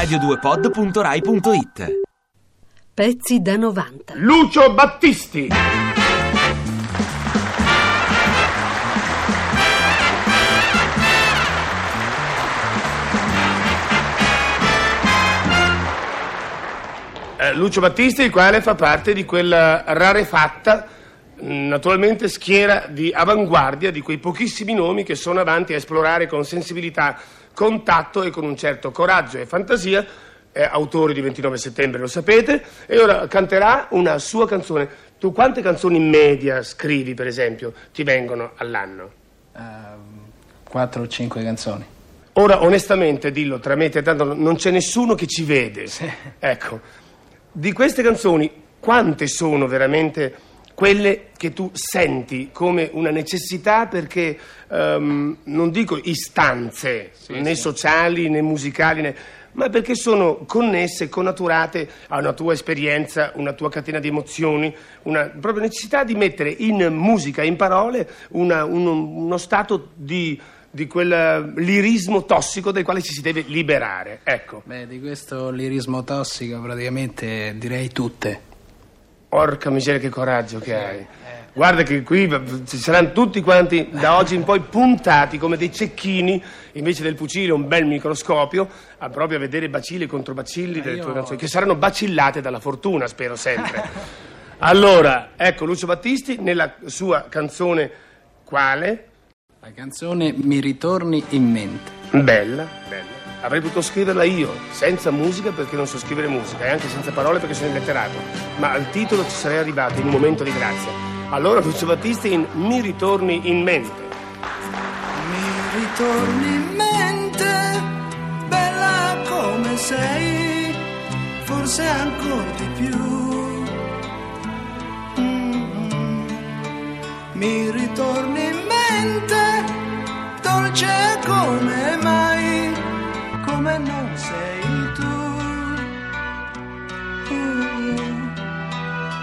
radio2pod.rai.it Pezzi da 90. Lucio Battisti. Eh, Lucio Battisti, il quale fa parte di quella rarefatta, naturalmente schiera di avanguardia di quei pochissimi nomi che sono avanti a esplorare con sensibilità, contatto e con un certo coraggio e fantasia. È autore di 29 settembre, lo sapete, e ora canterà una sua canzone. Tu quante canzoni in media scrivi, per esempio, ti vengono all'anno? 4 o 5 canzoni. Ora, onestamente, dillo tra me e te, tanto non c'è nessuno che ci vede. Ecco, di queste canzoni, quante sono veramente quelle che tu senti come una necessità perché, ehm, non dico istanze, né sociali né musicali, né- ma perché sono connesse, connaturate a una tua esperienza, una tua catena di emozioni, una propria necessità di mettere in musica, in parole, una- uno, uno stato di, di quel lirismo tossico del quale ci si deve liberare. Ecco. Beh, di questo lirismo tossico praticamente direi tutte. Porca miseria, che coraggio che hai. Guarda che qui ci saranno tutti quanti da oggi in poi puntati come dei cecchini, invece del fucile un bel microscopio, a proprio a vedere bacilli e controbacilli delle tue canzoni, che saranno bacillate dalla fortuna, spero sempre. allora, ecco Lucio Battisti nella sua canzone quale? La canzone Mi ritorni in mente. Bella, bella. Avrei potuto scriverla io, senza musica perché non so scrivere musica, e anche senza parole perché sono illetterato. Ma al titolo ci sarei arrivato in un momento di grazia. Allora Lucio Battisti in Mi ritorni in mente. Mi ritorni in mente, bella come sei, forse ancora di più. Mm. Mi ritorni in mente, dolce come mai,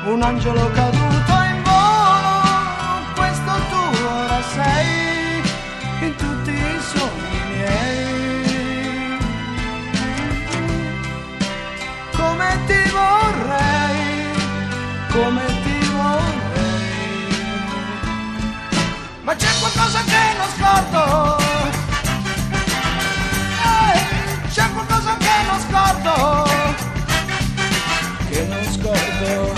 Un angelo caduto in volo, questo tu ora sei in tutti i sogni miei. Come ti vorrei, come ti vorrei. Ma c'è qualcosa che non scordo. C'è qualcosa che non scordo. Che non scordo.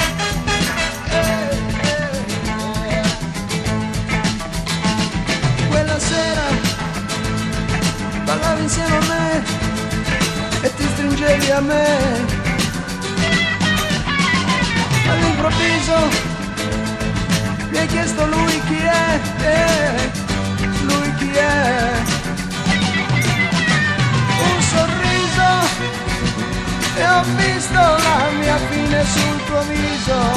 E stringevi a me. All'improvviso mi hai chiesto lui chi è, eh, lui chi è. Un sorriso e ho visto la mia fine sul tuo viso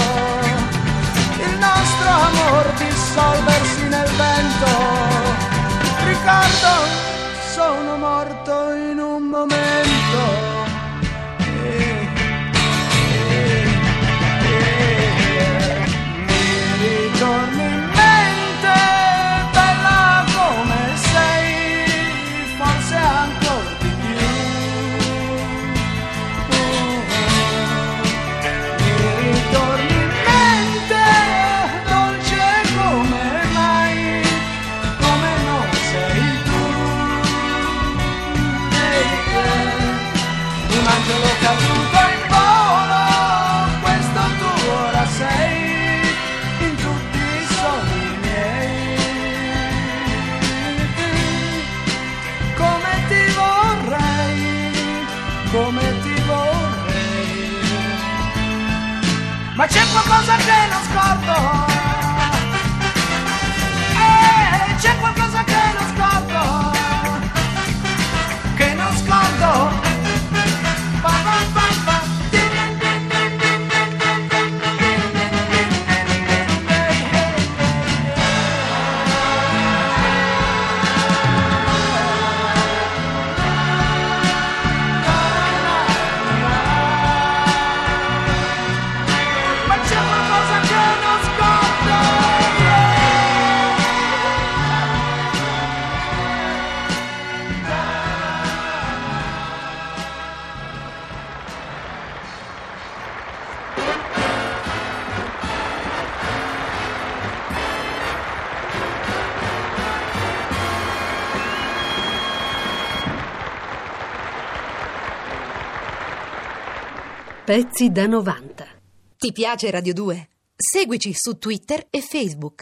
come ti vorrei. Ma c'è qualcosa che non scordo. Pezzi da 90. Ti piace Radio 2? Seguici su Twitter e Facebook.